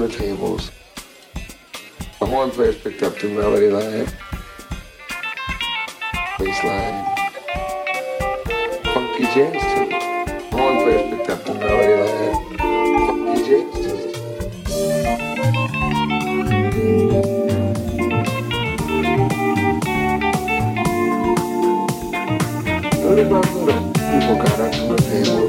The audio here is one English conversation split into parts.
the tables. The horn players picked up the melody line, bass line, funky jazz too. The horn players picked up the melody line, funky jazz too. What about people got up to the table?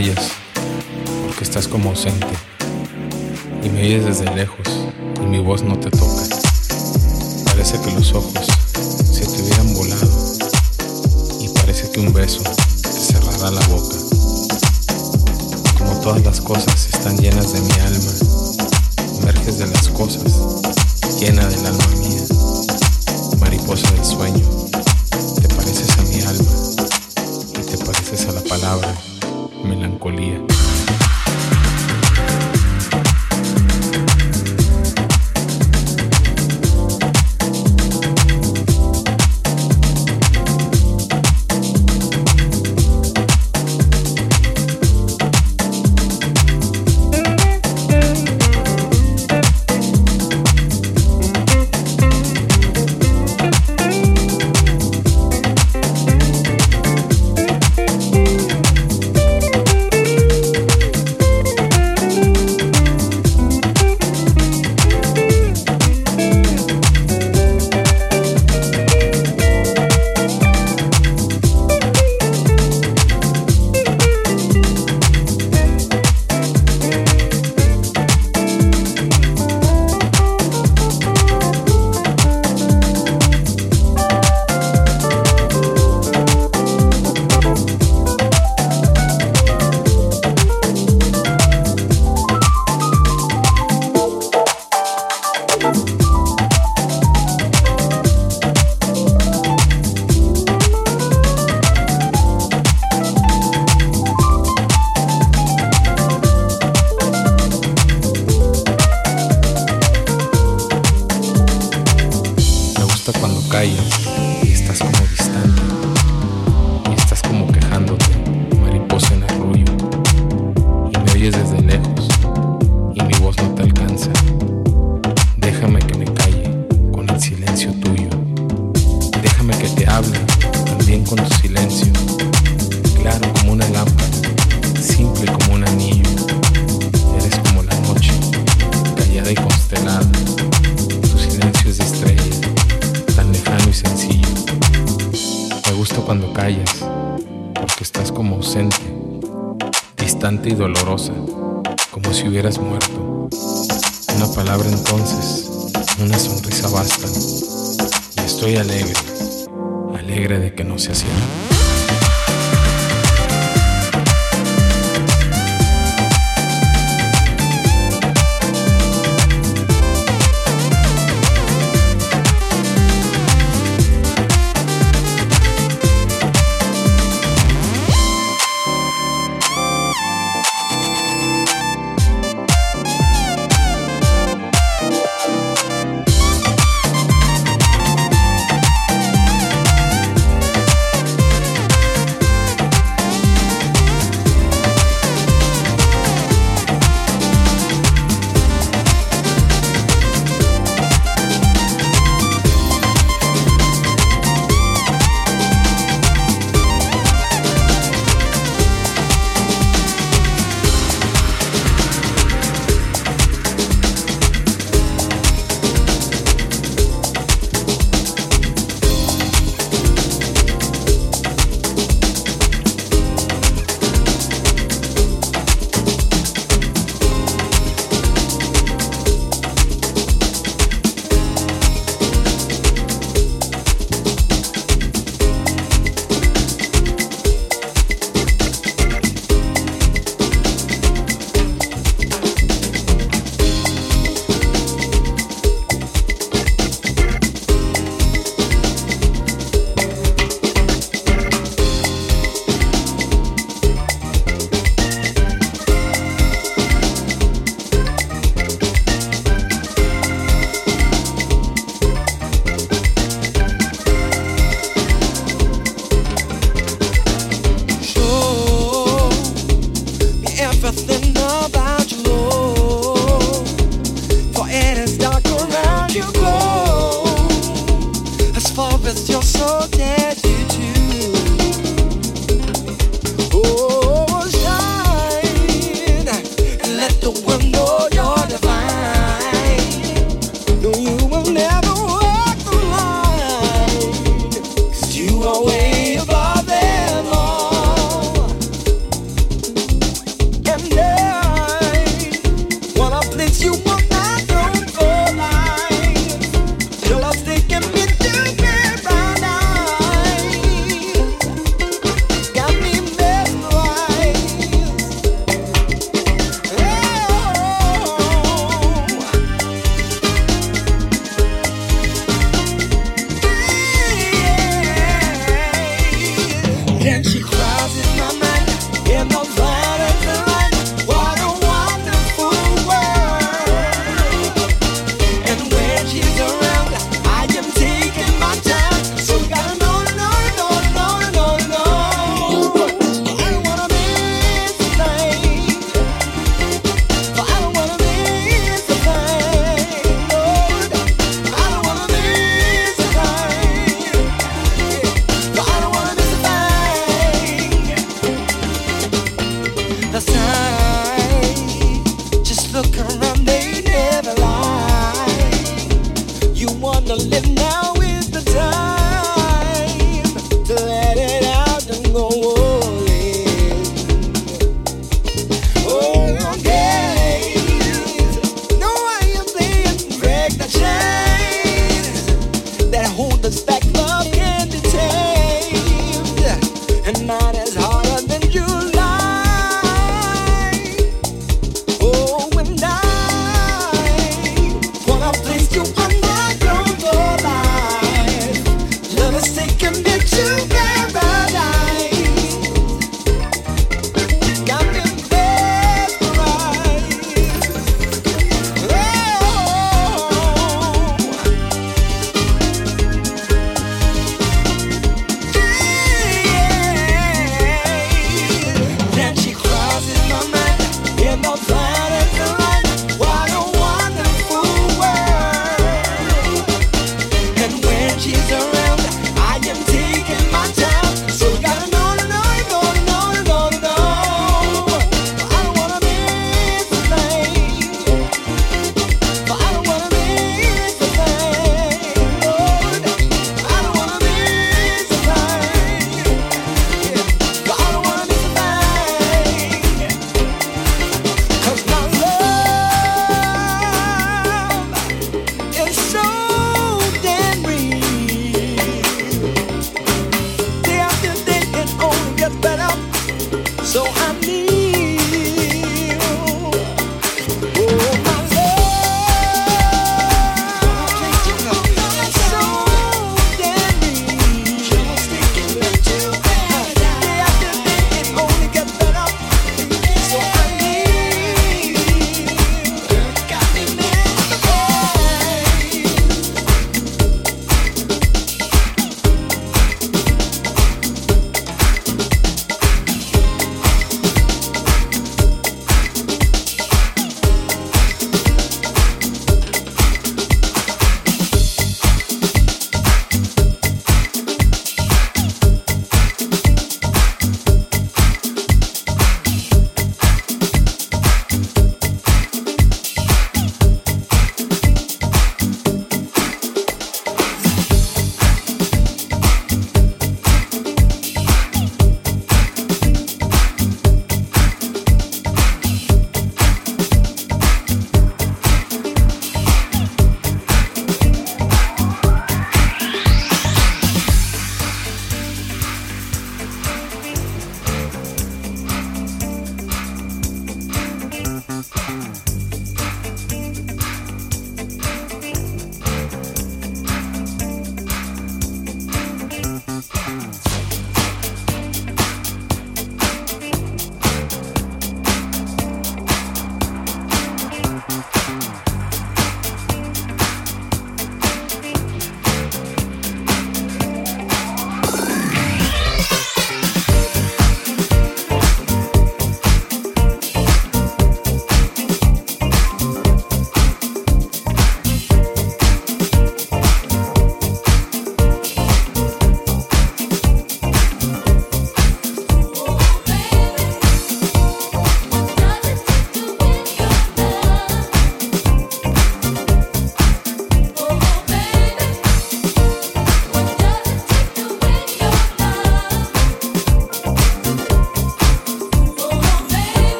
Gusta